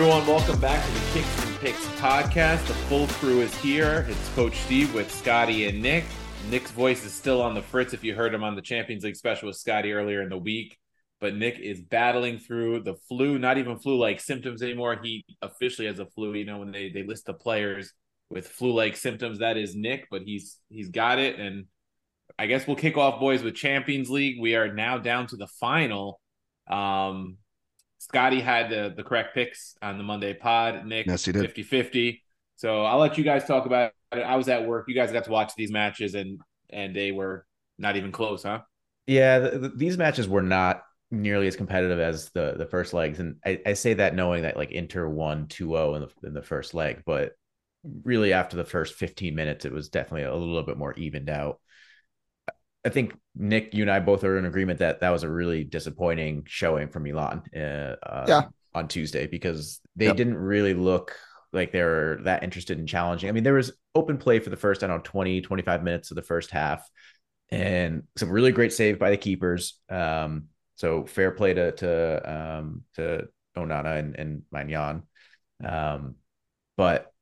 everyone, welcome back to the Kicks and Picks podcast. The full crew is here. It's Coach Steve with Scotty and Nick. Nick's voice is still on the fritz if you heard him on the Champions League special with Scotty earlier in the week. But Nick is battling through the flu, not even flu like symptoms anymore. He officially has a flu. You know, when they, they list the players with flu like symptoms, that is Nick, but he's he's got it. And I guess we'll kick off, boys, with Champions League. We are now down to the final. Um, Scotty had the, the correct picks on the Monday pod. Nick, Yes, he did. 50 50. So I'll let you guys talk about it. I was at work. You guys got to watch these matches, and and they were not even close, huh? Yeah, th- th- these matches were not nearly as competitive as the the first legs, and I, I say that knowing that like Inter won 2-0 in the in the first leg, but really after the first 15 minutes, it was definitely a little bit more evened out. I think Nick, you and I both are in agreement that that was a really disappointing showing from Milan uh, uh, Yeah. on Tuesday because they Yep. didn't really look like they were that interested in challenging. I mean, there was open play for the first, I don't know, 20, 25 minutes of the first half and some really great save by the keepers. Um, so fair play to to um, to Onana and, and Maignan. Um, but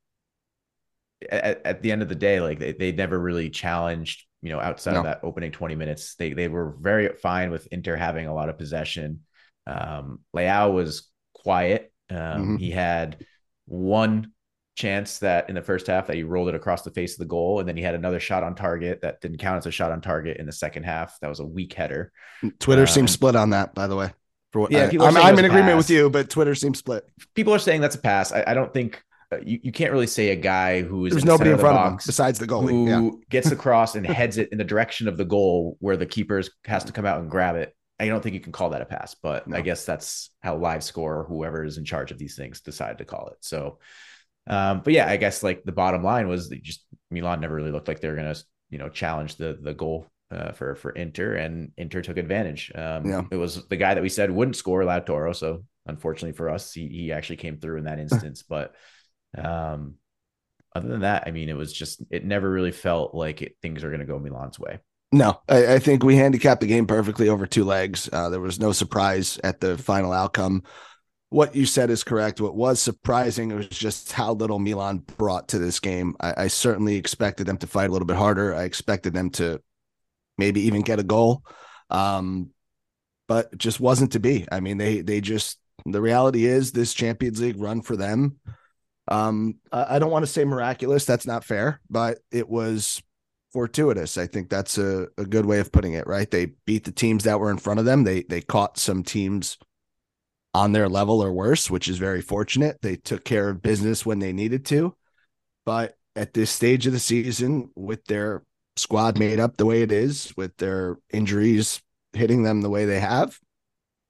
at, at the end of the day, like they, they never really challenged, you know, outside No. of that opening 20 minutes. They they were very fine with Inter having a lot of possession. Um, Leao was quiet. Um, Mhm. He had one chance that in the first half that he rolled it across the face of the goal, and then he had another shot on target that didn't count as a shot on target in the second half. That was a weak header. Twitter Um, seems split on that, by the way. For what, Yeah, I, people are I'm, I'm in agreement with you, but Twitter seems split. People are saying that's a pass. I, I don't think you, you can't really say a guy who is There's nobody in front the of him box besides the goalie. who Yeah. gets the cross and heads it in the direction of the goal where the keepers has to come out and grab it. I don't think you can call that a pass, but No. I guess that's how live score or whoever is in charge of these things decide to call it. So, um, but yeah, I guess like the bottom line was that just Milan never really looked like they were going to, you know, challenge the the goal uh, for for Inter, and Inter took advantage. Um, Yeah. It was the guy that we said wouldn't score, Lautaro. So unfortunately for us, he he actually came through in that instance. but um, other than that, I mean, it was just it never really felt like it, things are going to go Milan's way. No, I, I think we handicapped the game perfectly over two legs. Uh, there was no surprise at the final outcome. What you said is correct. What was surprising was just how little Milan brought to this game. I, I certainly expected them to fight a little bit harder. I expected them to maybe even get a goal, um, but it just wasn't to be. I mean, they they just the reality is this Champions League run for them. Um, I, don't want to say miraculous. That's not fair, but it was fortuitous. I think that's a, a good way of putting it, right? They beat the teams that were in front of them. They they caught some teams on their level or worse, which is very fortunate. They took care of business when they needed to. But at this stage of the season, with their squad made up the way it is, with their injuries hitting them the way they have,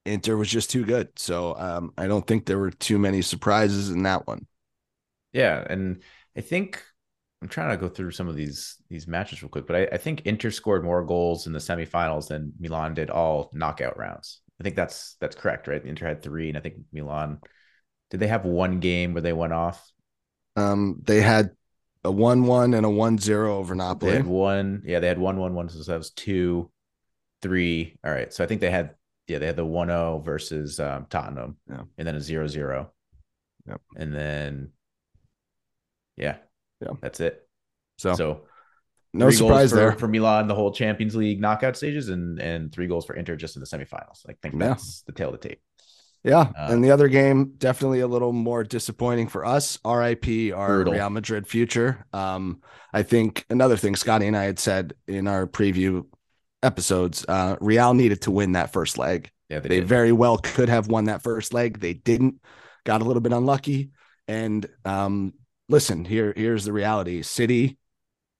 Inter was just too good. So um, I don't think there were too many surprises in that one. Yeah, and I think I'm trying to go through some of these these matches real quick, but I, I think Inter scored more goals in the semifinals than Milan did all knockout rounds. I think that's that's correct, right? Inter had three, and I think Milan did they have one game where they went off? Um, they had a 1 1 and a 1 0 over They Napoli. had one, yeah, they had one one one, so that was two, three. All right, so I think they had yeah, they had the 1-0 versus um, Tottenham, Yeah. and then a 0-0. Yep. and then yeah, Yeah. that's it. So, So no surprise for, there. for Milan, the whole Champions League knockout stages, and and three goals for Inter just in the semifinals. I think Yeah. that's the tail of the tape. Yeah, Uh, and the other game definitely a little more disappointing for us. RIP our Brutal. Real Madrid future. Um, I think another thing Scotty and I had said in our preview episodes, uh, Real needed to win that first leg. Yeah, they, They very well could have won that first leg. They didn't. Got a little bit unlucky. And um, listen, here here's the reality: City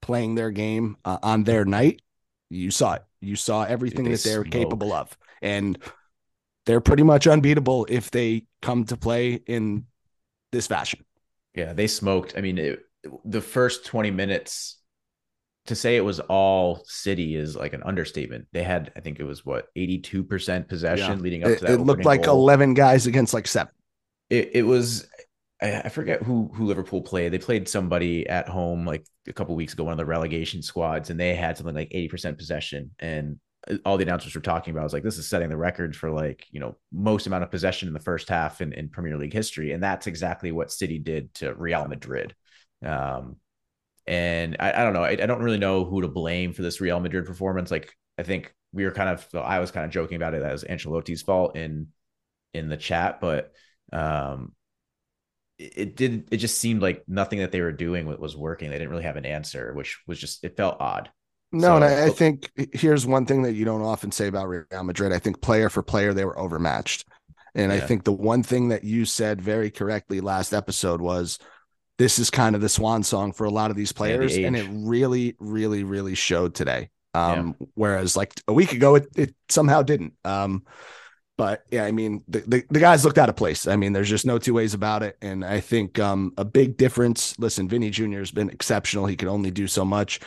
playing their game uh, on their night. You saw it. You saw everything they that they're smoked. capable of, and they're pretty much unbeatable if they come to play in this fashion. yeah, they smoked. I mean, it, the first twenty minutes. To say it was all City is like an understatement. They had, I think it was what, 82% possession Yeah. leading up It, to that. it looked like goal. 11 guys against like seven. it, it was I, I forget who who Liverpool played. They played somebody at home like a couple weeks ago, one of the relegation squads, and they had something like 80% possession. And all the announcers were talking about was like this is setting the record for like you know most amount of possession in the first half in, in Premier League history, and that's exactly what City did to Real Madrid. Um, and I, I don't know, I, I, don't really know who to blame for this Real Madrid performance. Like I think we were kind of, I was kind of joking about it as Ancelotti's fault in in the chat, but um, it, did. It just seemed like nothing that they were doing was working. They didn't really have an answer, which was just it felt odd. No, so, and I, I, think here's one thing that you don't often say about Real Madrid. I think player for player, they were overmatched. And yeah. I think the one thing that you said very correctly last episode was this is kind of the swan song for a lot of these players. Yeah, the and it really, really, really showed today. Um, yeah. whereas like a week ago, it, it somehow didn't. Um, but yeah, I mean, the, the, the, guys looked out of place. I mean, there's just no two ways about it. And I think um, a big difference. Listen, Vinny Jr. has been exceptional. He could only do so much.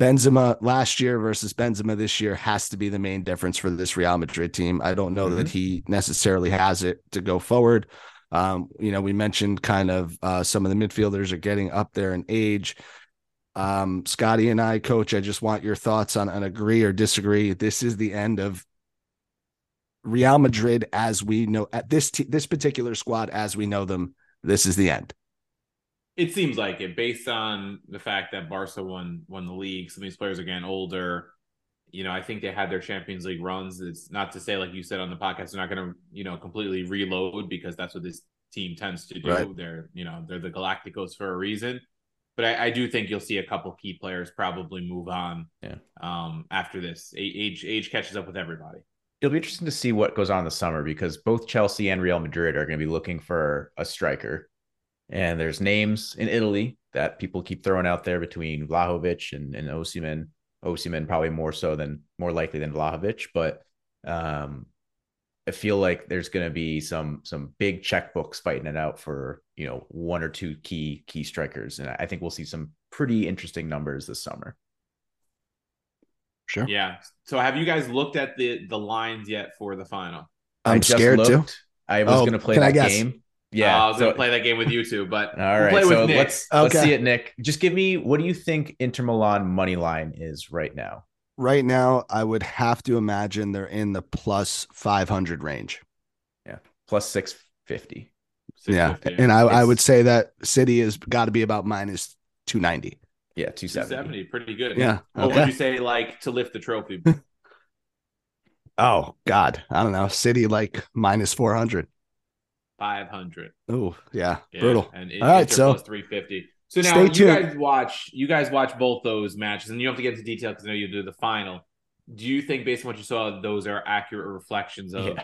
Benzema last year versus Benzema this year has to be the main difference for this Real Madrid team. I don't know mm-hmm. that he necessarily has it to go forward. Um, you know, we mentioned kind of uh, some of the midfielders are getting up there in age. Um, Scotty and I, coach, I just want your thoughts on, on agree or disagree. This is the end of Real Madrid as we know at this t- this particular squad as we know them. This is the end. It seems like it, based on the fact that Barca won won the league. Some of these players are getting older. You know, I think they had their Champions League runs. It's not to say, like you said on the podcast, they're not going to, you know, completely reload because that's what this team tends to do. Right. They're, you know, they're the Galacticos for a reason. But I, I, do think you'll see a couple key players probably move on. Yeah. Um, after this, age age catches up with everybody. It'll be interesting to see what goes on the summer because both Chelsea and Real Madrid are going to be looking for a striker. And there's names in Italy that people keep throwing out there between Vlahovic and, and Osimhen. Osimhen probably more so than more likely than Vlahovic, but um, I feel like there's going to be some some big checkbooks fighting it out for you know one or two key key strikers, and I think we'll see some pretty interesting numbers this summer. Sure. Yeah. So have you guys looked at the the lines yet for the final? I'm scared looked. too. I was oh, going to play that game. Yeah, uh, I was so, gonna play that game with you too, but all right. We'll so let's okay. let's see it, Nick. Just give me what do you think Inter Milan money line is right now? Right now, I would have to imagine they're in the plus five hundred range. Yeah, plus six fifty. Yeah, and I, I would say that City has got to be about minus two ninety. Yeah, two seventy. Pretty good. Yeah. What okay. would you say like to lift the trophy? oh God, I don't know. City like minus four hundred. 500. Oh, yeah, yeah, brutal. And it, All right, so 350. So now you tuned. guys watch you guys watch both those matches, and you don't have to get into detail because I know you do the final. Do you think, based on what you saw, those are accurate reflections of yeah.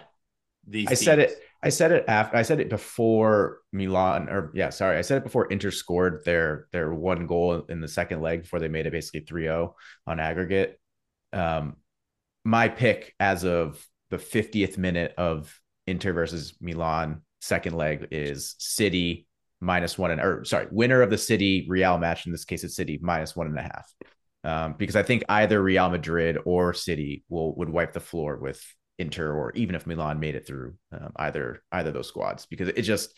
these? I teams? said it. I said it after. I said it before Milan, or yeah, sorry, I said it before Inter scored their their one goal in the second leg before they made it basically 3-0 on aggregate. Um, my pick as of the 50th minute of Inter versus Milan Second leg is City minus one and or sorry, winner of the City Real match. In this case, it's City minus one and a half. Um, because I think either Real Madrid or City will would wipe the floor with Inter, or even if Milan made it through um, either either those squads, because it just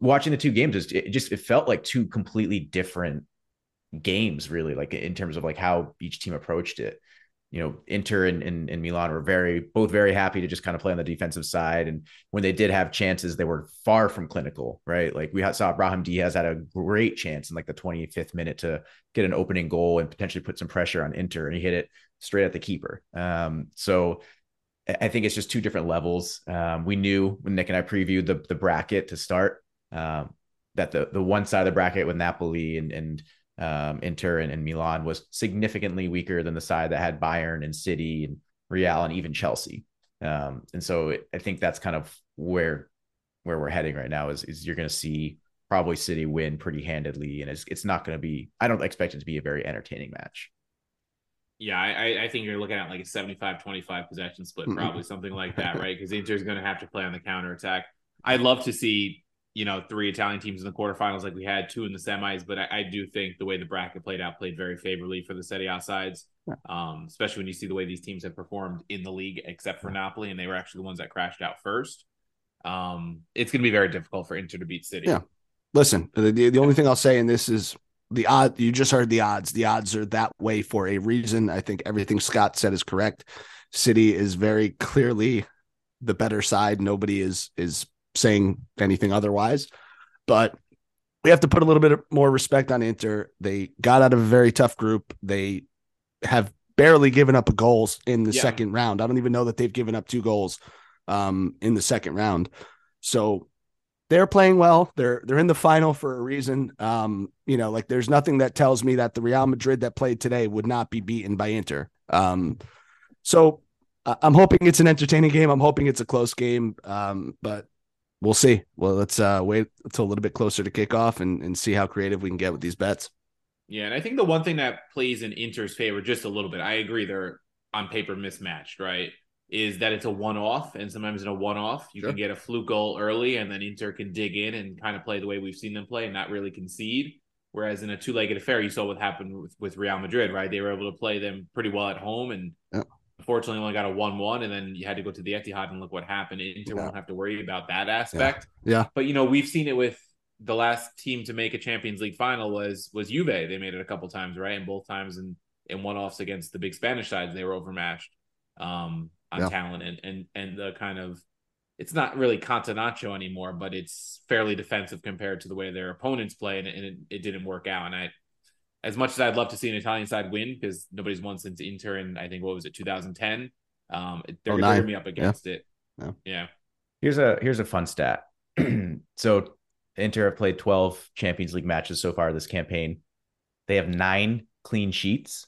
watching the two games, is it just it felt like two completely different games, really, like in terms of like how each team approached it you know, Inter and, and, and, Milan were very both very happy to just kind of play on the defensive side. And when they did have chances, they were far from clinical, right? Like we saw Brahim Diaz had a great chance in like the 25th minute to get an opening goal and potentially put some pressure on Inter, and he hit it straight at the keeper. Um, so I think it's just two different levels. Um, we knew when Nick and I previewed the the bracket to start um, that the the one side of the bracket with Napoli and and um, Inter and, and Milan was significantly weaker than the side that had Bayern and City and Real and even Chelsea. Um, and so it, I think that's kind of where where we're heading right now is, is you're going to see probably City win pretty handedly, and it's it's not going to be. I don't expect it to be a very entertaining match. Yeah, I, I think you're looking at like a 75 25 possession split, mm-hmm. probably something like that, right? Because Inter's going to have to play on the counter attack. I'd love to see you know, three Italian teams in the quarterfinals like we had, two in the semis. But I, I do think the way the bracket played out played very favorably for the Serie A sides, um, especially when you see the way these teams have performed in the league, except for Napoli, and they were actually the ones that crashed out first. Um, it's going to be very difficult for Inter to beat City. Yeah. Listen, the, the only thing I'll say, and this is the odd you just heard the odds. The odds are that way for a reason. I think everything Scott said is correct. City is very clearly the better side. Nobody is is saying anything otherwise. But we have to put a little bit more respect on Inter. They got out of a very tough group. They have barely given up a goals in the yeah. second round. I don't even know that they've given up two goals um, in the second round. So they're playing well. They're they're in the final for a reason. Um, you know, like there's nothing that tells me that the Real Madrid that played today would not be beaten by Inter. Um, so I'm hoping it's an entertaining game. I'm hoping it's a close game. Um, but we'll see. Well, let's uh, wait until a little bit closer to kickoff and, and see how creative we can get with these bets. Yeah, and I think the one thing that plays in Inter's favor just a little bit, I agree they're on paper mismatched, right? Is that it's a one off, and sometimes in a one off, you sure. can get a fluke goal early, and then Inter can dig in and kind of play the way we've seen them play and not really concede. Whereas in a two legged affair, you saw what happened with, with Real Madrid, right? They were able to play them pretty well at home and yeah. unfortunately only got a 1 1, and then you had to go to the Etihad and look what happened. Inter yeah. won't have to worry about that aspect. Yeah. yeah. But, you know, we've seen it with the last team to make a Champions League final was was Juve. They made it a couple times, right? And both times in in one offs against the big Spanish sides, they were overmatched um, on yeah. talent and and and the kind of it's not really Catenaccio anymore, but it's fairly defensive compared to the way their opponents play, and, and it, it, didn't work out. And I, as much as I'd love to see an Italian side win because nobody's won since Inter, and I think what was it, 2010? Um, they're, going to me up against yeah. it. Yeah. yeah. Here's a here's a fun stat. so Inter have played 12 Champions League matches so far this campaign. They have nine clean sheets.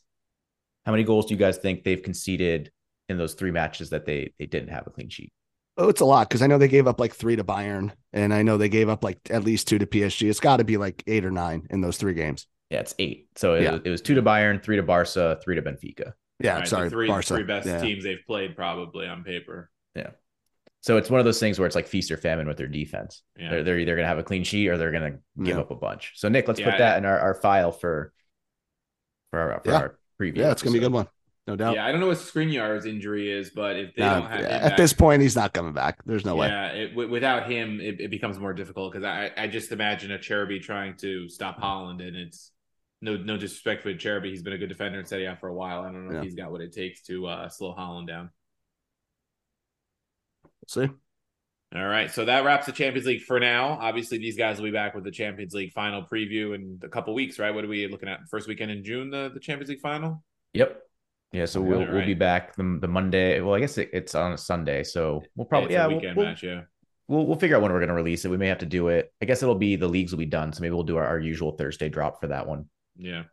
How many goals do you guys think they've conceded in those three matches that they they didn't have a clean sheet? Oh, it's a lot because I know they gave up like three to Bayern, and I know they gave up like at least two to PSG. It's got to be like eight or nine in those three games. Yeah, it's eight. So it, yeah. it was two to Bayern, three to Barca, three to Benfica. Yeah, right, sorry, three, Barca. three best yeah. teams they've played probably on paper. Yeah. So it's one of those things where it's like feast or famine with their defense. Yeah. They're, they're either going to have a clean sheet or they're going to give yeah. up a bunch. So Nick, let's yeah, put that in our, our file for for our, for our preview. Yeah, it's going to be a good one. No doubt. Yeah, I don't know what Skriniar's injury is, but if they don't have at back, this point, he's not coming back. There's no way. Yeah, without him, it, it, becomes more difficult because I, I just imagine a Acerbi trying to stop Haaland, and it's no no disrespect for Acerbi. He's been a good defender in Serie A for a while. I don't know if he's got what it takes to uh, slow Haaland down. We'll see. All right, so that wraps the Champions League for now. Obviously, these guys will be back with the Champions League final preview in a couple weeks, right? What are we looking at? First weekend in June, the, the Champions League final. Yep. Yeah, so we'll, right. we'll be back the, the Monday. Well, I guess it, it's on a Sunday, so we'll probably yeah, weekend we'll, match. Yeah, we'll we'll figure out when we're going to release it. We may have to do it. I guess it'll be the leagues will be done, so maybe we'll do our, our usual Thursday drop for that one. Yeah,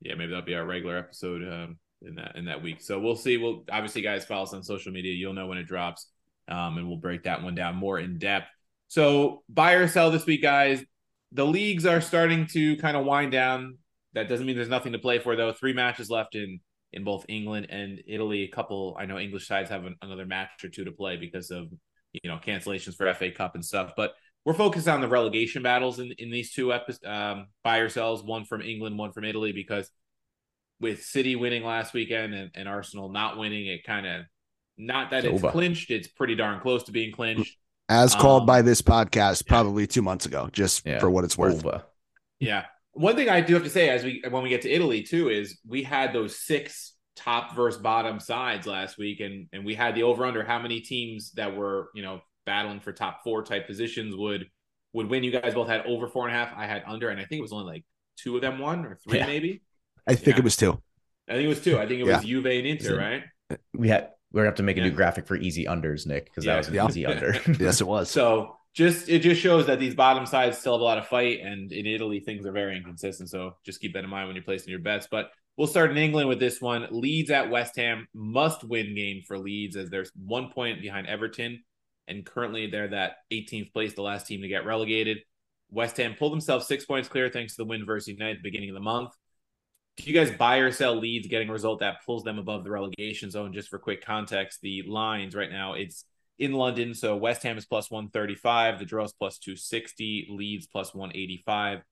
yeah, maybe that'll be our regular episode um, in that in that week. So we'll see. We'll obviously, guys, follow us on social media. You'll know when it drops um, and we'll break that one down more in depth. So buy or sell this week, guys. The leagues are starting to kind of wind down. That doesn't mean there's nothing to play for, though. Three matches left in in both England and Italy. A couple, I know English sides have an, another match or two to play because of you know cancellations for FA Cup and stuff. But we're focused on the relegation battles in, in these two episodes. Um, buy or sells, one from England, one from Italy, because with City winning last weekend and, and Arsenal not winning, it kind of not that it's, it's clinched, it's pretty darn close to being clinched. As called um, by this podcast probably yeah. two months ago, just yeah. for what it's worth. Over. Yeah. One thing I do have to say as we when we get to Italy too is we had those six top versus bottom sides last week and and we had the over under how many teams that were, you know, battling for top four type positions would would win. You guys both had over four and a half. I had under, and I think it was only like two of them won or three, yeah. maybe. I think it was two. I think it was two. I think it was yeah. Juve and Inter, right? We had we're gonna have to make a yeah. new graphic for easy unders, Nick, because yeah. that was an yeah. easy under. yes, it was. So just it just shows that these bottom sides still have a lot of fight, and in Italy things are very inconsistent. So just keep that in mind when you're placing your bets. But we'll start in England with this one. Leeds at West Ham must win game for Leeds as there's one point behind Everton, and currently they're that 18th place, the last team to get relegated. West Ham pulled themselves six points clear thanks to the win versus United at the beginning of the month do you guys buy or sell Leeds getting a result that pulls them above the relegation zone? Just for quick context, the lines right now it's in London. So West Ham is plus 135, the draw is plus 260, Leeds plus 185.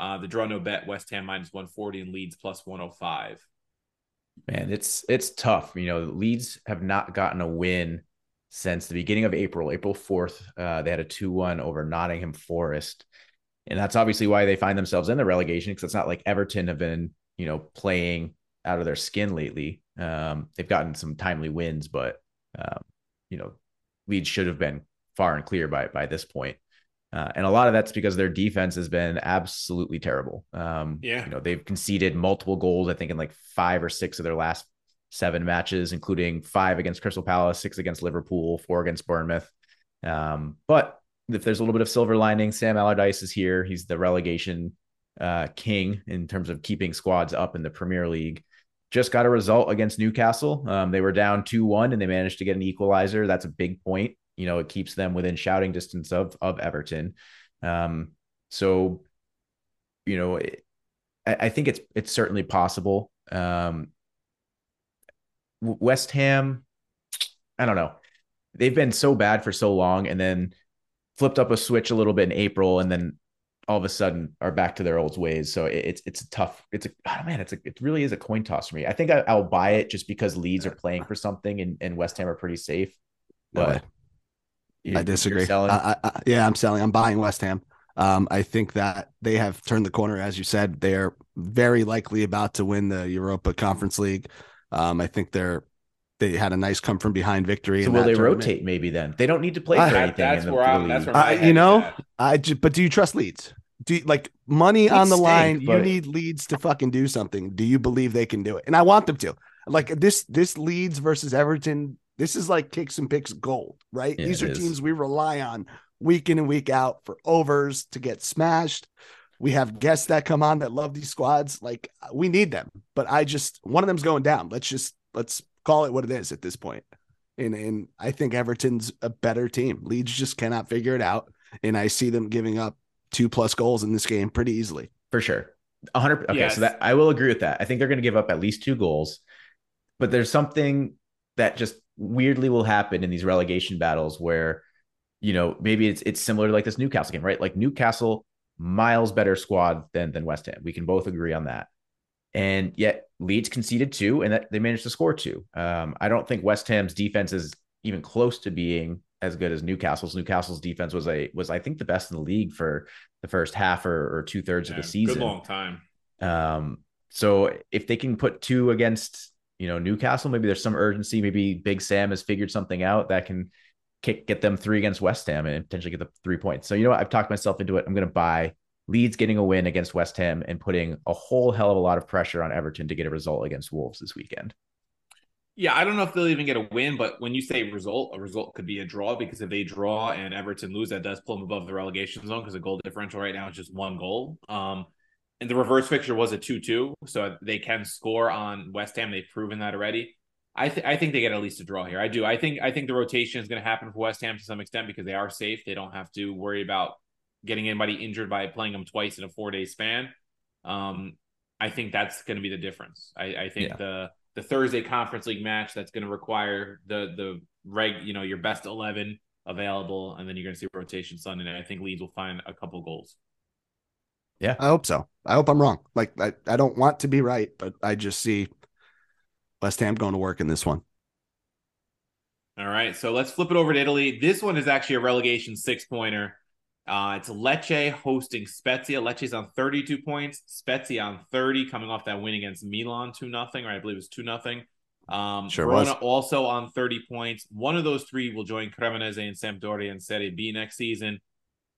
Uh, the draw no bet, West Ham minus 140 and Leeds plus 105. Man, it's it's tough. You know, Leeds have not gotten a win since the beginning of April, April 4th. Uh, they had a 2 1 over Nottingham Forest. And that's obviously why they find themselves in the relegation because it's not like Everton have been, you know, playing out of their skin lately. Um, they've gotten some timely wins, but um, you know, Leeds should have been far and clear by by this point. Uh, and a lot of that's because their defense has been absolutely terrible. Um, yeah, you know they've conceded multiple goals. I think in like five or six of their last seven matches, including five against Crystal Palace, six against Liverpool, four against Bournemouth. Um, but if there's a little bit of silver lining, Sam Allardyce is here. He's the relegation uh, king in terms of keeping squads up in the Premier League. Just got a result against Newcastle. Um, they were down 2 1 and they managed to get an equalizer. That's a big point you know, it keeps them within shouting distance of of Everton. Um, so, you know, it, I, I, think it's it's certainly possible. Um, West Ham, I don't know. They've been so bad for so long, and then flipped up a switch a little bit in April, and then all of a sudden are back to their old ways. So it, it's it's a tough. It's a oh man. It's a it really is a coin toss for me. I think I, will buy it just because Leeds are playing for something, and, and West Ham are pretty safe. But you, I disagree. I, I, yeah, I'm selling. I'm buying West Ham. Um, I think that they have turned the corner, as you said. They're very likely about to win the Europa Conference League. Um, I think they're they had a nice come from behind victory. So will they tournament. rotate maybe then? They don't need to play for anything. That's where I'm. That's where uh, you know. I just, but do you trust Leeds? Do you, like money Leeds on the stink, line? But... You need Leeds to fucking do something. Do you believe they can do it? And I want them to. Like this, this Leeds versus Everton this is like kicks and picks gold, right? Yeah, These are teams we rely on week in and week out for overs to get smashed. We have guests that come on that love these squads. Like we need them, but I just one of them's going down. Let's just let's call it what it is at this point. And and I think Everton's a better team. Leeds just cannot figure it out, and I see them giving up two plus goals in this game pretty easily. For sure, hundred. Okay, yes. so that I will agree with that. I think they're going to give up at least two goals, but there's something that just weirdly will happen in these relegation battles where you know maybe it's it's similar to like this Newcastle game, right? Like Newcastle miles better squad than than West Ham. We can both agree on that. And yet Leeds conceded two and that they managed to score two. Um, I don't think West Ham's defense is even close to being as good as Newcastle's. Newcastle's defense was a was I think the best in the league for the first half or, or two thirds yeah, of the season. Good long time. Um, so if they can put two against you know, Newcastle, maybe there's some urgency. Maybe Big Sam has figured something out that can kick, get them three against West Ham and potentially get the three points. So, you know what? I've talked myself into it. I'm going to buy Leeds getting a win against West Ham and putting a whole hell of a lot of pressure on Everton to get a result against Wolves this weekend. Yeah, I don't know if they'll even get a win, but when you say result, a result could be a draw because if they draw and Everton lose, that does pull them above the relegation zone because the goal differential right now is just one goal. Um, and the reverse fixture was a 2-2 so they can score on west ham. They've proven that already. I th- i think they get at least a draw here. I do. I think i think the rotation is going to happen for west ham to some extent because they are safe. They don't have to worry about getting anybody injured by playing them twice in a four day span um i think that's going to be the difference i i think yeah. the the thursday conference league match that's going to require the the reg you know your best 11 available and then you're going to see rotation sunday and i think leeds will find a couple goals yeah. I hope so. I hope I'm wrong. Like I, I don't want to be right, but I just see West Ham going to work in this one. All right. So let's flip it over to Italy. This one is actually a relegation six pointer. Uh, it's Lecce hosting Spezia. Lecce's on 32 points. Spezia on 30, coming off that win against Milan, 2 nothing, right? I believe it was 2 nothing. Um, sure Verona was. also on 30 points. One of those three will join Cremonese and Sampdoria in Serie B next season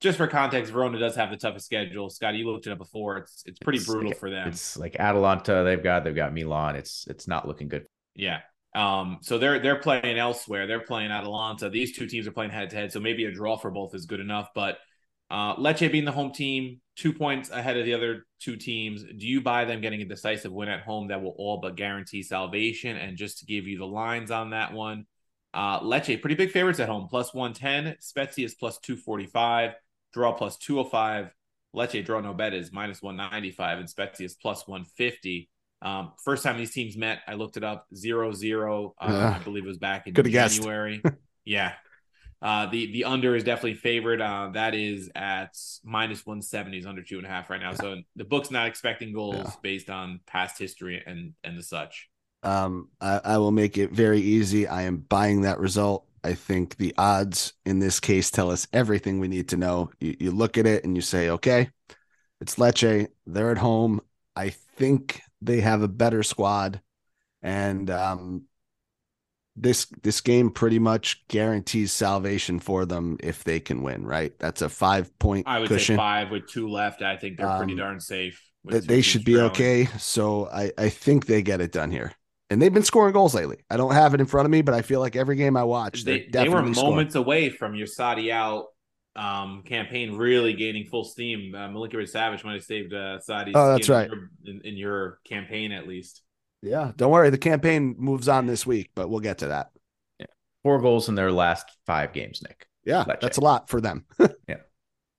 just for context, Verona does have the toughest schedule. Scotty, you looked it up before. It's it's pretty it's brutal like, for them. It's like Atalanta, they've got they've got Milan. It's it's not looking good. Yeah. Um, so they're they're playing elsewhere. They're playing Atalanta. These two teams are playing head to head. So maybe a draw for both is good enough. But uh, Lecce being the home team, two points ahead of the other two teams. Do you buy them getting a decisive win at home that will all but guarantee salvation? And just to give you the lines on that one, uh, Lecce pretty big favorites at home, plus one ten. Spezia is plus two forty five draw plus 205. Lecce draw no bet is minus 195 and Spezia is plus 150. Um, first time these teams met, I looked it up 0 0. Uh, uh, I believe it was back in January. yeah. Uh, the the under is definitely favored. Uh, that is at minus 170 is under two and a half right now. So the book's not expecting goals yeah. based on past history and and the such. Um, I, I will make it very easy. I am buying that result I think the odds in this case tell us everything we need to know. You, you look at it and you say, okay, it's Lecce. They're at home. I think they have a better squad, and um, this this game pretty much guarantees salvation for them if they can win. Right? That's a five point. I would cushion. say five with two left. I think they're pretty Um, darn safe. That they should be okay. So I I think they get it done here. And they've been scoring goals lately. I don't have it in front of me, but I feel like every game I watch, They, they were scoring. moments away from your Sarri out um, campaign really gaining full steam. Uh, Milinkovic Savic might have saved uh, Sarri's Oh, that's right. in, in your campaign at least. Yeah, don't worry. The campaign moves on this week, but we'll get to that. Yeah. Four goals in their last five games, Nick. Yeah, Lecce. that's a lot for them. Yeah.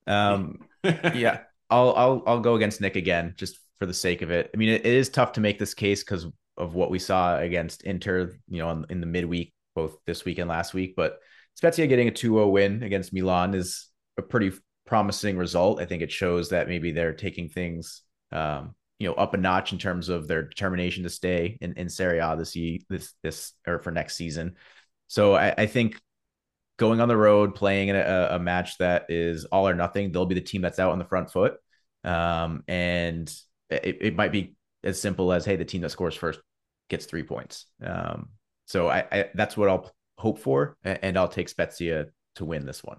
Um, yeah, I'll I'll I'll go against Nick again just for the sake of it. I mean, it, it is tough to make this case because of what we saw against Inter, you know, in, in the midweek, both this week and last week. But Spezia getting a 2-0 win against Milan is a pretty promising result. I think it shows that maybe they're taking things, um, you know, up a notch in terms of their determination to stay in, in Serie A this ye- this this or for next season. So I, I think going on the road, playing in a, a match that is all or nothing, they'll be the team that's out on the front foot. Um, and it, it might be as simple as, hey, the team that scores first gets three points. Um, so I, I that's what I'll hope for, and I'll take Spezia to win this one.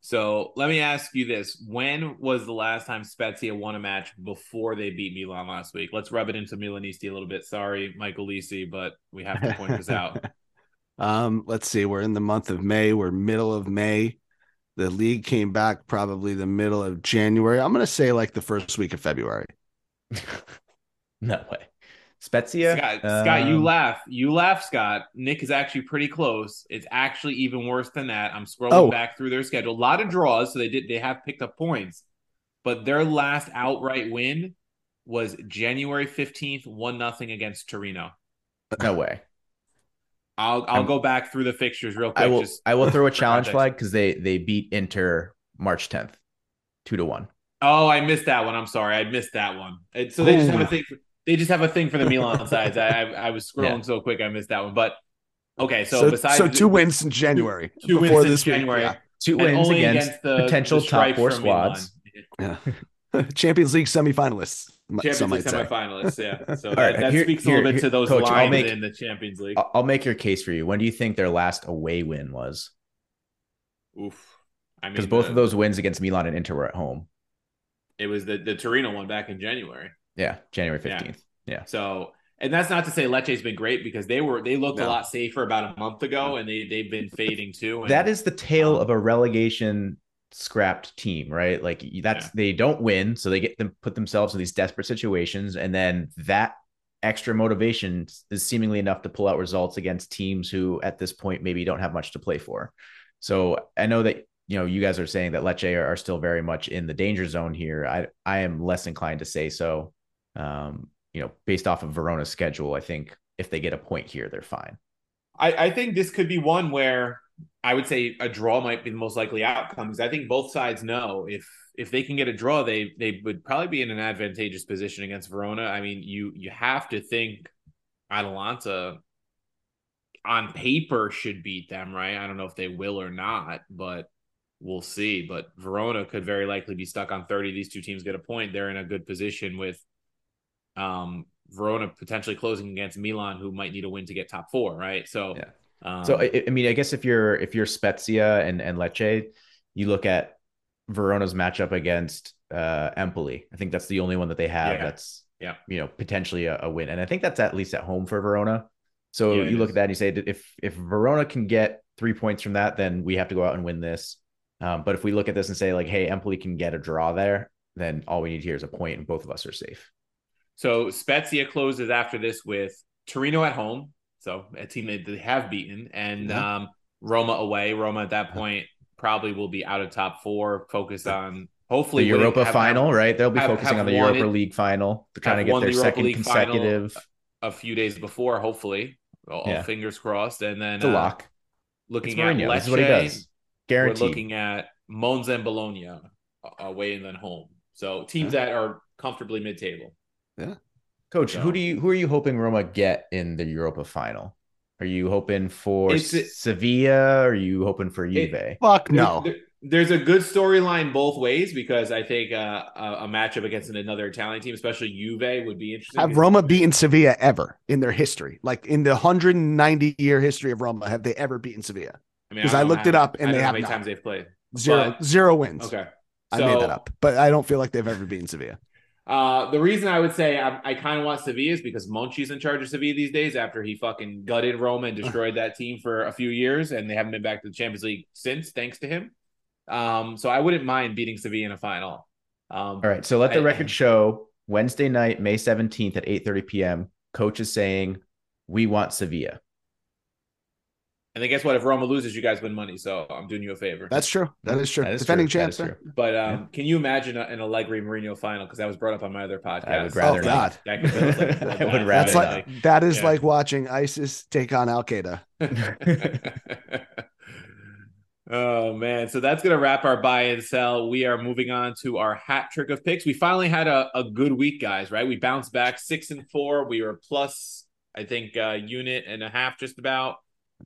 So let me ask you this: When was the last time Spezia won a match before they beat Milan last week? Let's rub it into Milanisti a little bit. Sorry, Michael Lisi, but we have to point this out. Um, let's see. We're in the month of May. We're middle of May. The league came back probably the middle of January. I'm going to say like the first week of February. no way. Spezia. Scott, Scott, you um, laugh. You laugh, Scott. Nick is actually pretty close. It's actually even worse than that. I'm scrolling Oh. back through their schedule. A lot of draws, so they did they have picked up points. But their last outright win was January 15th, 1 nothing against Torino. No way. I'll I'll I'm- go back through the fixtures real quick. I will. I will throw a challenge context. flag because they they beat Inter March 10th, two to one. Oh, I missed that one. I'm sorry. I missed that one. And so they just have a thing. For, they just have a thing for the Milan sides. I, I I was scrolling Yeah. so quick, I missed that one. But okay, so, So, besides so the- two wins in January. two wins before in week, January, yeah. Two wins only against, the potential the top four squads. Yeah. Champions League semifinalists. m- Champions some League might say. semifinalists. Yeah, so All that, right, that here- speaks a here- little bit here- to those Coach, I'll lines make- in the Champions League. I'll I'll make your case for you. When do you think their last away win was? Oof. I mean, Because both the- of those wins against Milan and Inter were at home. it was the the Torino one back in January. Yeah, January fifteenth. Yeah. So, and that's not to say Lecce's been great because they were they looked a lot safer about a month ago, and they they've been fading too. And That is the tale um, of a relegation scrapped team, right? Like that's Yeah. they don't win, so they get them put themselves in these desperate situations, and then that extra motivation is seemingly enough to pull out results against teams who at this point maybe don't have much to play for. So I know that you know you guys are saying that Lecce are, are still very much in the danger zone here. I I am less inclined to say so. Um, you know, based off of Verona's schedule, I think if they get a point here, they're fine. I, I think this could be one where I would say a draw might be the most likely outcome because I think both sides know if if they can get a draw, they they would probably be in an advantageous position against Verona. I mean, you you have to think Atalanta on paper should beat them, right? I don't know if they will or not, but we'll see. But Verona could very likely be stuck on 30. These two teams get a point. They're in a good position with um Verona potentially closing against Milan, who might need a win to get top four, right? So Yeah. um, So I, I mean, I guess if you're if you're Spezia and and Lecce, you look at Verona's matchup against uh Empoli. I think that's the only one that they have Yeah. that's Yeah. you know potentially a, a win, and I think that's at least at home for Verona. So Yeah, you look is. at that and you say if if Verona can get three points from that, then we have to go out and win this. Um, but if we look at this and say like, hey, Empoli can get a draw there, then all we need here is a point, and both of us are safe. So Spezia closes after this with Torino at home, so a team that they have beaten, and Yeah. um, Roma away. Roma at that point probably will be out of top four, focused on hopefully winning- Europa have- final, right? They'll be have- focusing have on the Europa it- League final. They're trying to get their the second League consecutive. a few days before, hopefully. All, Yeah. fingers crossed, and then uh, lock. Looking at Lecce, This is what he does. we're looking at Monza and Bologna away and then home. So teams that are comfortably mid-table. Coach, So- who do you who are you hoping Roma get in the Europa final? Are you hoping for It's- Sevilla? Or are you hoping for Juve? Fuck no. There- there's a good storyline both ways because I think uh, a, a matchup against another Italian team, especially Juve, would be interesting. Have Roma beaten Sevilla ever in their history? Like in the 190 year history of Roma, have they ever beaten Sevilla? mean, 'cause don't I know looked how- it up and I they know have how many not. times they've played. Zero, But- zero wins. Okay, I made that up, but I don't feel like they've ever beaten Sevilla. Uh, the reason I would say I, I kind of want Sevilla is because Monchi's in charge of Sevilla these days after he fucking gutted Roma and destroyed that team for a few years, and they haven't been back to the Champions League since, thanks to him. Um, so I wouldn't mind beating Sevilla in a final. Um, All right. So let the I- record show Wednesday night, May 17th at 8:30 p.m. Coach is saying we want Sevilla. And then guess what? If Roma loses, you guys win money. So I'm doing you a favor. That's true. That is true. That is Defending true. That champs. true. But um, can you imagine a, an Allegri Mourinho final? Because that was brought up on my other podcast. I would rather Oh, God. not. That could like- I would rather. That's rather like that is Yeah. like watching ISIS take on Al Qaeda. oh man, so that's gonna wrap our buy and sell. We are moving on to our hat trick of picks. We finally had a, a good week, guys. Right? We bounced back six and four. We were plus, I think, uh, unit and a half, just about.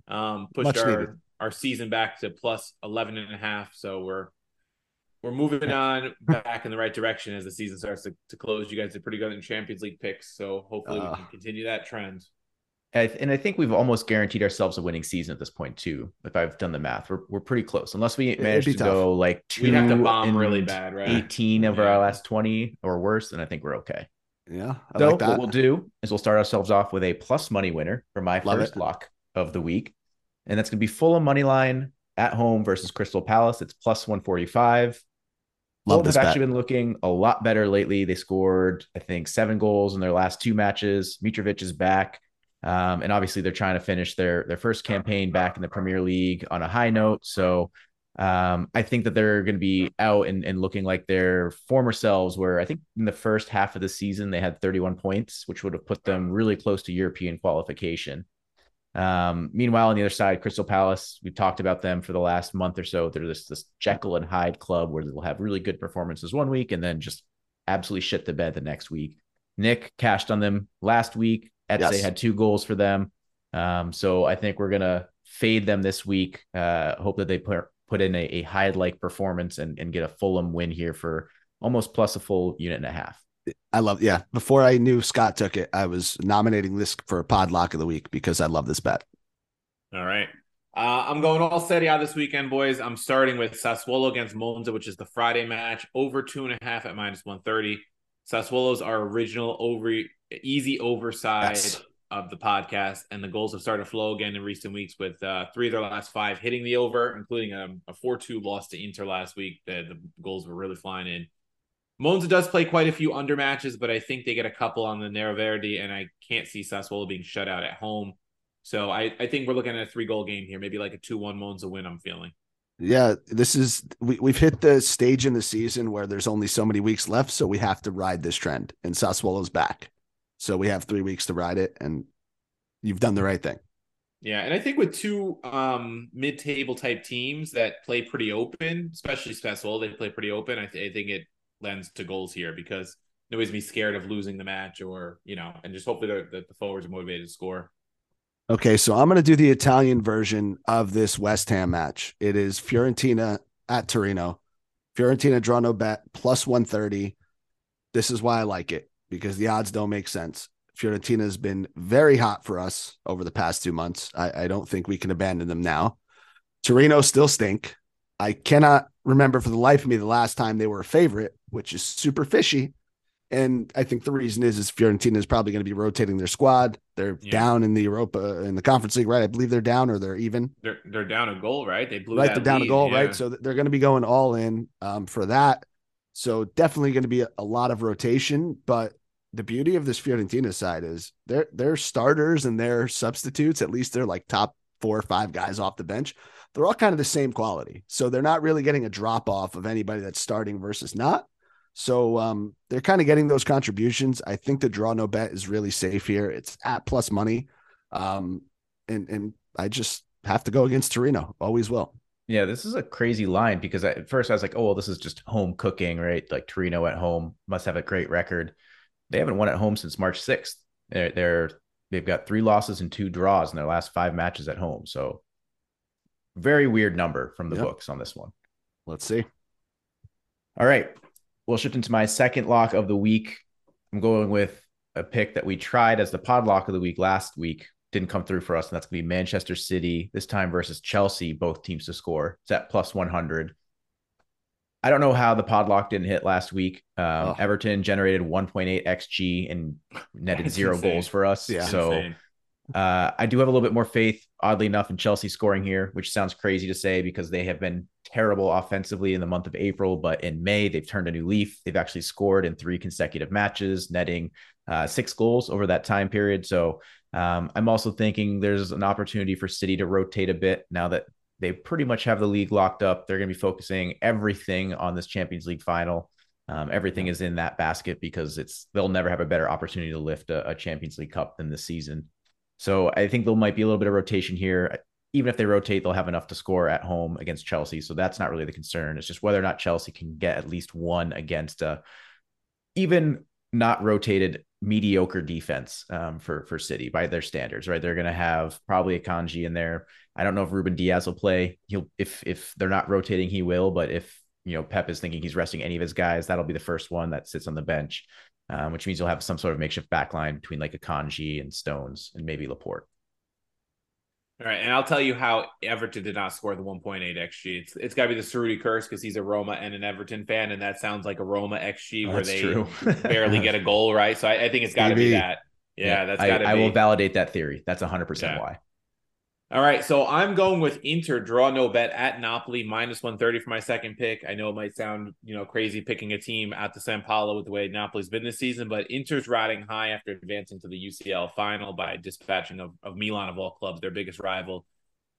Um, pushed Much our needed. our season back to plus 11 and a half. So we're we're moving on back in the right direction as the season starts to, to close. You guys did pretty good in Champions League picks, so hopefully we Uh. can continue that trend. And I think we've almost guaranteed ourselves a winning season at this point too. If I've done the math, we're we're pretty close. Unless we manage to tough. go like two We'd have to bomb and really bad, right? 18 of Yeah. our last 20 or worse, then I think we're okay. Yeah, I So like that. what we'll do is we'll start ourselves off with a plus money winner for my Love first it. lock of the week. And that's gonna be Fulham money line at home versus Crystal Palace. It's plus 145. Love Fulham have bet. actually been looking a lot better lately. They scored, I think, seven goals in their last two matches. Mitrovic is back. Um, and obviously they're trying to finish their their first campaign back in the Premier League on a high note. So um, I think that they're going to be out and, and looking like their former selves, where I think in the first half of the season they had 31 points, which would have put them really close to European qualification. Um, meanwhile, on the other side, Crystal Palace, we've talked about them for the last month or so. They're this this Jekyll and Hyde club where they'll have really good performances one week and then just absolutely shit the bed the next week. Nick cashed on them last week. Eze Yes. had two goals for them. Um, so I think we're gonna fade them this week. Uh, hope that they put put in a, a Hyde like performance and, and get a Fulham win here for almost plus a full unit and a half. I love. Yeah, before I knew Scott took it, I was nominating this for a pod lock of the week because I love this bet. All right. Uh, I'm going all steady out this weekend, boys. I'm starting with Sassuolo against Monza, which is the Friday match, over two and a half at minus 130. Sassuolo's our original over easy overside Yes. of the podcast, and the goals have started to flow again in recent weeks with uh, three of their last five hitting the over, including a, a 4-2 loss to Inter last week. The, the goals were really flying in. Monza does play quite a few under matches, but I think they get a couple on the Nero Verde, and I can't see Sassuolo being shut out at home. So I, I think we're looking at a three goal game here, maybe like a 2 1 Monza win. I'm feeling. Yeah, this is we, we've hit the stage in the season where there's only so many weeks left, so we have to ride this trend. And Sassuolo's back, so we have three weeks to ride it, and you've done the right thing. Yeah. And I think with two um, mid table type teams that play pretty open, especially Sassuolo, they play pretty open. I, th- I think it lends to goals here because nobody's be scared of losing the match or, you know, and just hopefully the, the, the forwards are motivated to score. Okay, so I'm going to do the Italian version of this West Ham match. It is Fiorentina at Torino. Fiorentina draw no bet plus 130. This is why I like it because the odds don't make sense. Fiorentina has been very hot for us over the past two months. I, I don't think we can abandon them now. Torino still stink. I cannot remember for the life of me the last time they were a favorite, which is super fishy. And I think the reason is is Fiorentina is probably going to be rotating their squad. They're Yeah. down in the Europa in the Conference League, right? I believe they're down or they're even. They're they're down a goal, right? They blew right, that they're down lead, a goal, yeah. right? So they're going to be going all in um, for that. So definitely going to be a, a lot of rotation. But the beauty of this Fiorentina side is their their starters and their substitutes. At least they're like top four or five guys off the bench. They're all kind of the same quality, so they're not really getting a drop off of anybody that's starting versus not. So um, they're kind of getting those contributions. I think the draw no bet is really safe here. It's at plus money, um, and and I just have to go against Torino. Always will. Yeah, this is a crazy line because at first I was like, oh, well, this is just home cooking, right? Like Torino at home must have a great record. They haven't won at home since March 6th. They're, they're they've got three losses and two draws in their last five matches at home. So very weird number from the yep. books on this one. Let's see. All right. We'll shift into my second lock of the week. I'm going with a pick that we tried as the pod lock of the week last week. Didn't come through for us, and that's going to be Manchester City this time versus Chelsea, both teams to score. It's at plus 100. I don't know how the pod lock didn't hit last week. Um, oh. Everton generated 1.8 xG and netted That's zero insane. goals for us. Yeah. So uh, I do have a little bit more faith, oddly enough, in Chelsea scoring here, which sounds crazy to say because they have been terrible offensively in the month of April. But in May, they've turned a new leaf. They've actually scored in three consecutive matches, netting uh, six goals over that time period. So um, I'm also thinking there's an opportunity for City to rotate a bit now that they pretty much have the league locked up. They're going to be focusing everything on this Champions League final. Um, everything is in that basket because it's they'll never have a better opportunity to lift a, a Champions League cup than this season. So I think there might be a little bit of rotation here. Even if they rotate, they'll have enough to score at home against Chelsea. So that's not really the concern. It's just whether or not Chelsea can get at least one against a even not rotated mediocre defense um, for for City by their standards, right? They're going to have probably Akanji in there. I don't know if Ruben Dias will play. He'll if if they're not rotating, he will. But if you know Pep is thinking he's resting any of his guys, that'll be the first one that sits on the bench, um, which means you'll have some sort of makeshift backline between like a Akanji and Stones and maybe Laporte. All right, and I'll tell you how Everton did not score the 1.8 xG. It's it's got to be the Cerruti curse because he's a Roma and an Everton fan, and that sounds like a Roma xG where they barely get a goal, right? So I, I think it's got to be that. Yeah, yeah that's got to. I, I will validate that theory. That's 100 yeah. percent why. All right, so I'm going with Inter draw no bet at Napoli minus 130 for my second pick. I know it might sound you know crazy picking a team at the San Paolo with the way Napoli's been this season, but Inter's riding high after advancing to the UCL final by dispatching of, of Milan of all clubs, their biggest rival.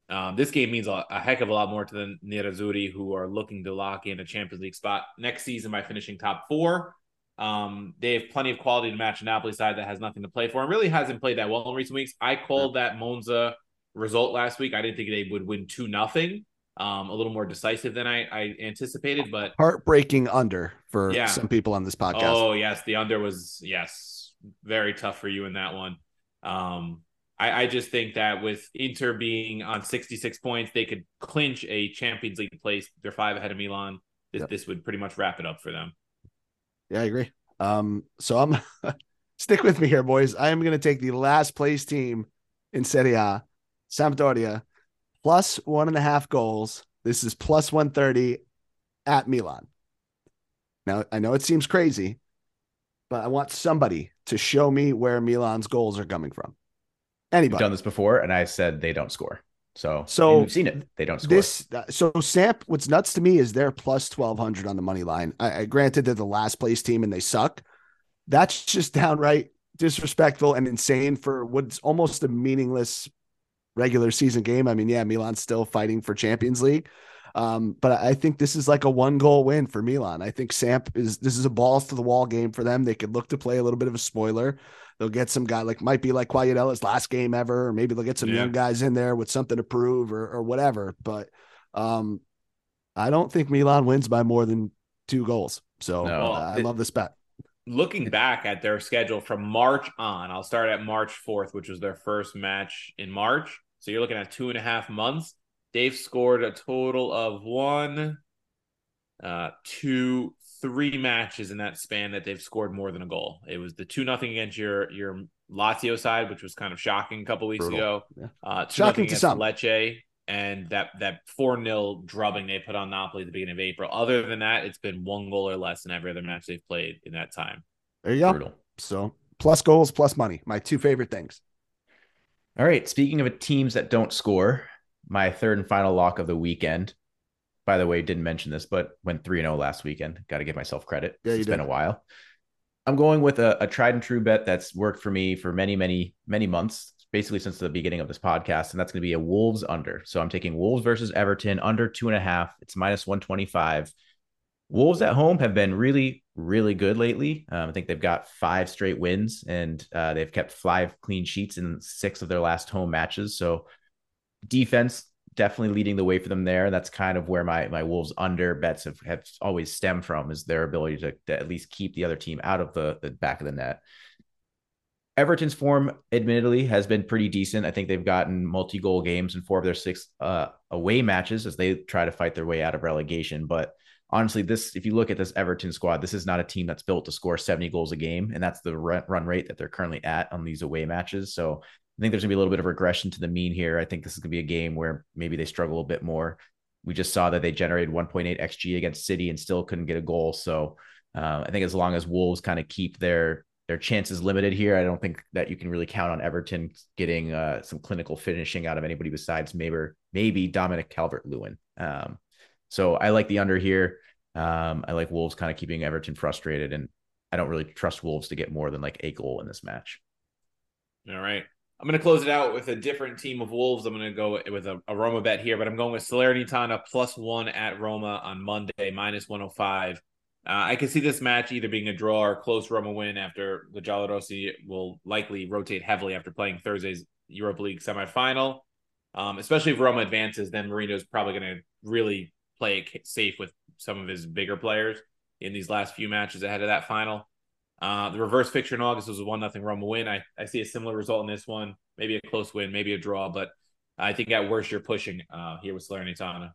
Um, this game means a, a, heck of a lot more to the Nerazzurri, who are looking to lock in a Champions League spot next season by finishing top four. Um, they have plenty of quality to match a Napoli side that has nothing to play for and really hasn't played that well in recent weeks. I called that Monza result last week. I didn't think they would win two nothing. Um, a little more decisive than I, I anticipated, but heartbreaking under for yeah. some people on this podcast. Oh yes, the under was yes very tough for you in that one. Um, I, I just think that with Inter being on 66 points, they could clinch a Champions League place. They're five ahead of Milan. This yep. this would pretty much wrap it up for them. Yeah, I agree. Um, so I'm stick with me here, boys. I am going to take the last place team in Serie A Sampdoria, plus one and a half goals. This is plus 130 at Milan. Now, I know it seems crazy, but I want somebody to show me where Milan's goals are coming from. Anybody. We've done this before, and I said they don't score. So, so we've seen it. They don't score. This uh, so Samp. What's nuts to me is they're plus twelve hundred on the money line. I, I granted they're the last place team and they suck. That's just downright disrespectful and insane for what's almost a meaningless regular season game. I mean, yeah, Milan's still fighting for Champions League. Um, but I think this is like a one goal win for Milan. I think Samp is this is a balls to the wall game for them. They could look to play a little bit of a spoiler. They'll get some guy like might be like Quagliarella's last game ever, or maybe they'll get some yeah. young guys in there with something to prove or or whatever. But um, I don't think Milan wins by more than two goals. So no, uh, I love this bet. Looking back at their schedule from March on, I'll start at March 4th, which was their first match in March. So you're looking at two and a half months. They've scored a total of one, uh, two, three matches in that span that they've scored more than a goal. It was the two nothing against your your Lazio side, which was kind of shocking a couple weeks Brutal. ago. Yeah. Uh, shocking to some. Lecce and that that four 0 drubbing they put on Napoli at the beginning of April. Other than that, it's been one goal or less in every other match they've played in that time. There you go. Brutal. So plus goals, plus money. My two favorite things. All right. Speaking of teams that don't score, my third and final lock of the weekend. By the way, didn't mention this, but went 3 0 last weekend. Got to give myself credit. Yeah, it's did. been a while. I'm going with a, a, tried and true bet that's worked for me for many, many, many months, basically since the beginning of this podcast. And that's going to be a Wolves under. So I'm taking Wolves versus Everton under two and a half. It's minus 125. Wolves at home have been really, really good lately. Um, I think they've got five straight wins and uh, they've kept five clean sheets in six of their last home matches. So defense definitely leading the way for them there. That's kind of where my my Wolves under bets have, have always stemmed from is their ability to, to at least keep the other team out of the, the back of the net. Everton's form, admittedly, has been pretty decent. I think they've gotten multi goal games in four of their six uh, away matches as they try to fight their way out of relegation. But honestly, this, if you look at this Everton squad, this is not a team that's built to score 70 goals a game. And that's the run rate that they're currently at on these away matches. So I think there's going to be a little bit of regression to the mean here. I think this is going to be a game where maybe they struggle a bit more. We just saw that they generated 1.8 XG against City and still couldn't get a goal. So uh, I think as long as Wolves kind of keep their their chances limited here, I don't think that you can really count on Everton getting uh, some clinical finishing out of anybody besides maybe maybe Dominic Calvert Lewin. Um, so I like the under here. Um, I like Wolves kind of keeping Everton frustrated, and I don't really trust Wolves to get more than like a goal in this match. All right. I'm going to close it out with a different team of Wolves. I'm going to go with a, a Roma bet here, but I'm going with Salernitana plus one at Roma on Monday, minus 105. Uh, I can see this match either being a draw or close Roma win after the Giallorossi will likely rotate heavily after playing Thursday's Europa League semifinal. Um, especially if Roma advances, then Mourinho's probably going to really play it safe with some of his bigger players in these last few matches ahead of that final. Uh, the reverse fixture in August was a one nothing Roma win. I, I see a similar result in this one. Maybe a close win, maybe a draw, but I think at worst you're pushing uh, here with Salernitana.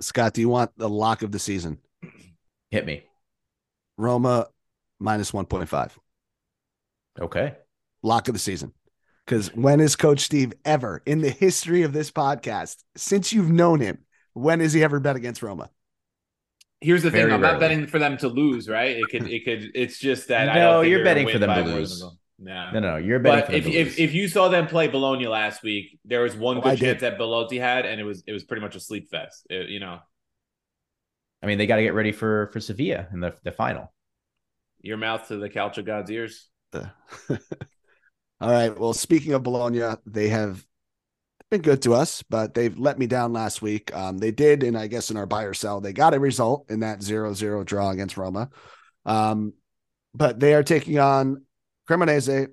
Scott, do you want the lock of the season? Hit me. Roma minus 1.5. Okay. Lock of the season. Because when has Coach Steve ever in the history of this podcast, since you've known him, when has he ever bet against Roma? Here's the Very thing: I'm rarely. not betting for them to lose, right? It could, it could. It's just that no, you're betting for them to lose. No, no, no, you're betting. But if if, if you saw them play Bologna last week, there was one oh, good chance that Belotti had, and it was it was pretty much a sleep fest. It, you know, I mean, they got to get ready for for Sevilla in the the final. Your mouth to the Calcio God's ears. All right. Well, speaking of Bologna, they have been good to us, but they've let me down last week. Um, they did, and I guess in our buy or sell, they got a result in that zero zero draw against Roma. Um, but they are taking on Cremonese.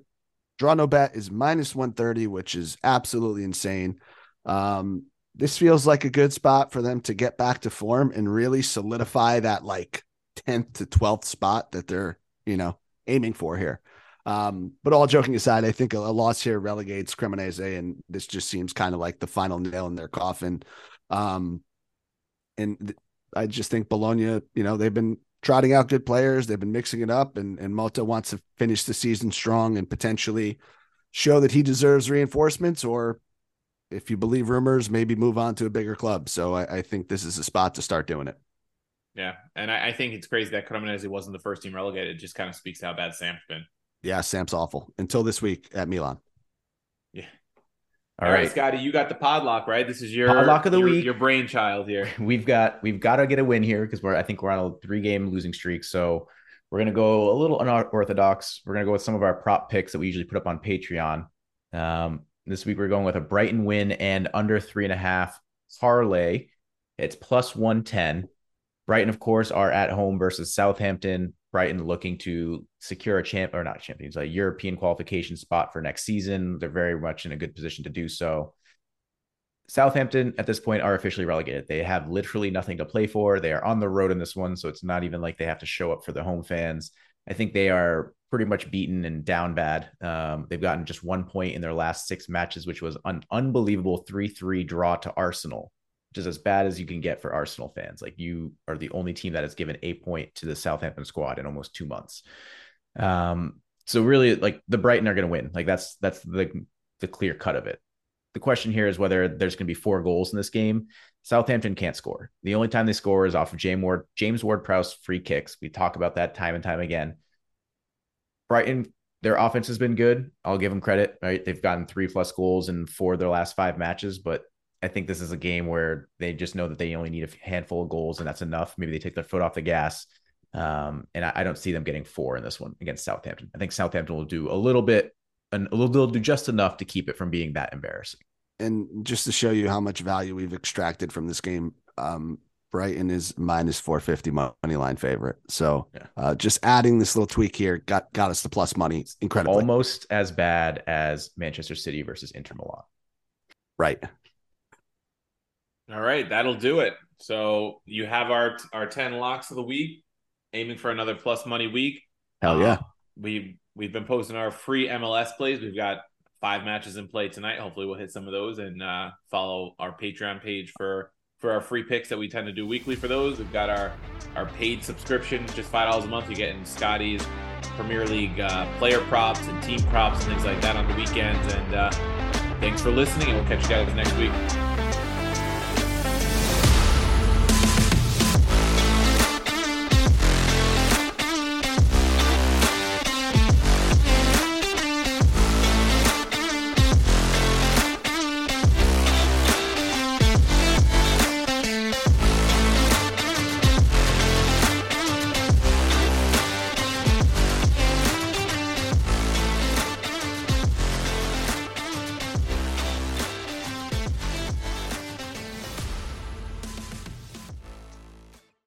Draw no bet is minus 130, which is absolutely insane. Um, this feels like a good spot for them to get back to form and really solidify that like 10th to 12th spot that they're, you know, aiming for here. Um, but all joking aside, I think a, a loss here relegates Cremonese, and this just seems kind of like the final nail in their coffin. Um, and th- I just think Bologna, you know, they've been trotting out good players, they've been mixing it up, and and Motta wants to finish the season strong and potentially show that he deserves reinforcements, or if you believe rumors, maybe move on to a bigger club. So I, I think this is a spot to start doing it. Yeah, and I, I think it's crazy that Cremonese wasn't the first team relegated. It just kind of speaks how bad Samp's been. Yeah, Samp's awful until this week at Milan. Yeah. All, All right. right, Scotty, you got the podlock, right? This is your podlock of the your, week. Your brainchild here. We've got we've got to get a win here because we're I think we're on a three game losing streak. So we're gonna go a little unorthodox. We're gonna go with some of our prop picks that we usually put up on Patreon. Um, this week we're going with a Brighton win and under three and a half parlay. It's plus one ten. Brighton, of course, are at home versus Southampton. Brighton looking to secure a champ or not champions, a European qualification spot for next season. They're very much in a good position to do so. Southampton at this point are officially relegated. They have literally nothing to play for. They are on the road in this one, so it's not even like they have to show up for the home fans. I think they are pretty much beaten and down bad. Um, they've gotten just one point in their last six matches, which was an unbelievable 3 3 draw to Arsenal is as bad as you can get for Arsenal fans. Like you are the only team that has given a point to the Southampton squad in almost two months. Um, so really, like the Brighton are going to win. Like that's that's the the clear cut of it. The question here is whether there's going to be four goals in this game. Southampton can't score. The only time they score is off of James Ward James Ward Prowse free kicks. We talk about that time and time again. Brighton, their offense has been good. I'll give them credit. Right, they've gotten three plus goals in four of their last five matches, but I think this is a game where they just know that they only need a handful of goals and that's enough. Maybe they take their foot off the gas. Um, and I, I, don't see them getting four in this one against Southampton. I think Southampton will do a little bit, and they'll do just enough to keep it from being that embarrassing. And just to show you how much value we've extracted from this game, um, Brighton is minus 450 money line favorite. So yeah. uh, just adding this little tweak here got got us the plus money. Incredible. Almost as bad as Manchester City versus Inter Milan. Right. All right, that'll do it. So you have our our ten locks of the week, aiming for another plus money week. Hell yeah! Uh, we we've been posting our free MLS plays. We've got five matches in play tonight. Hopefully, we'll hit some of those and uh, follow our Patreon page for for our free picks that we tend to do weekly. For those, we've got our our paid subscription, just five dollars a month. You're getting Scotty's Premier League uh, player props and team props and things like that on the weekends. And uh, thanks for listening, and we'll catch you guys next week.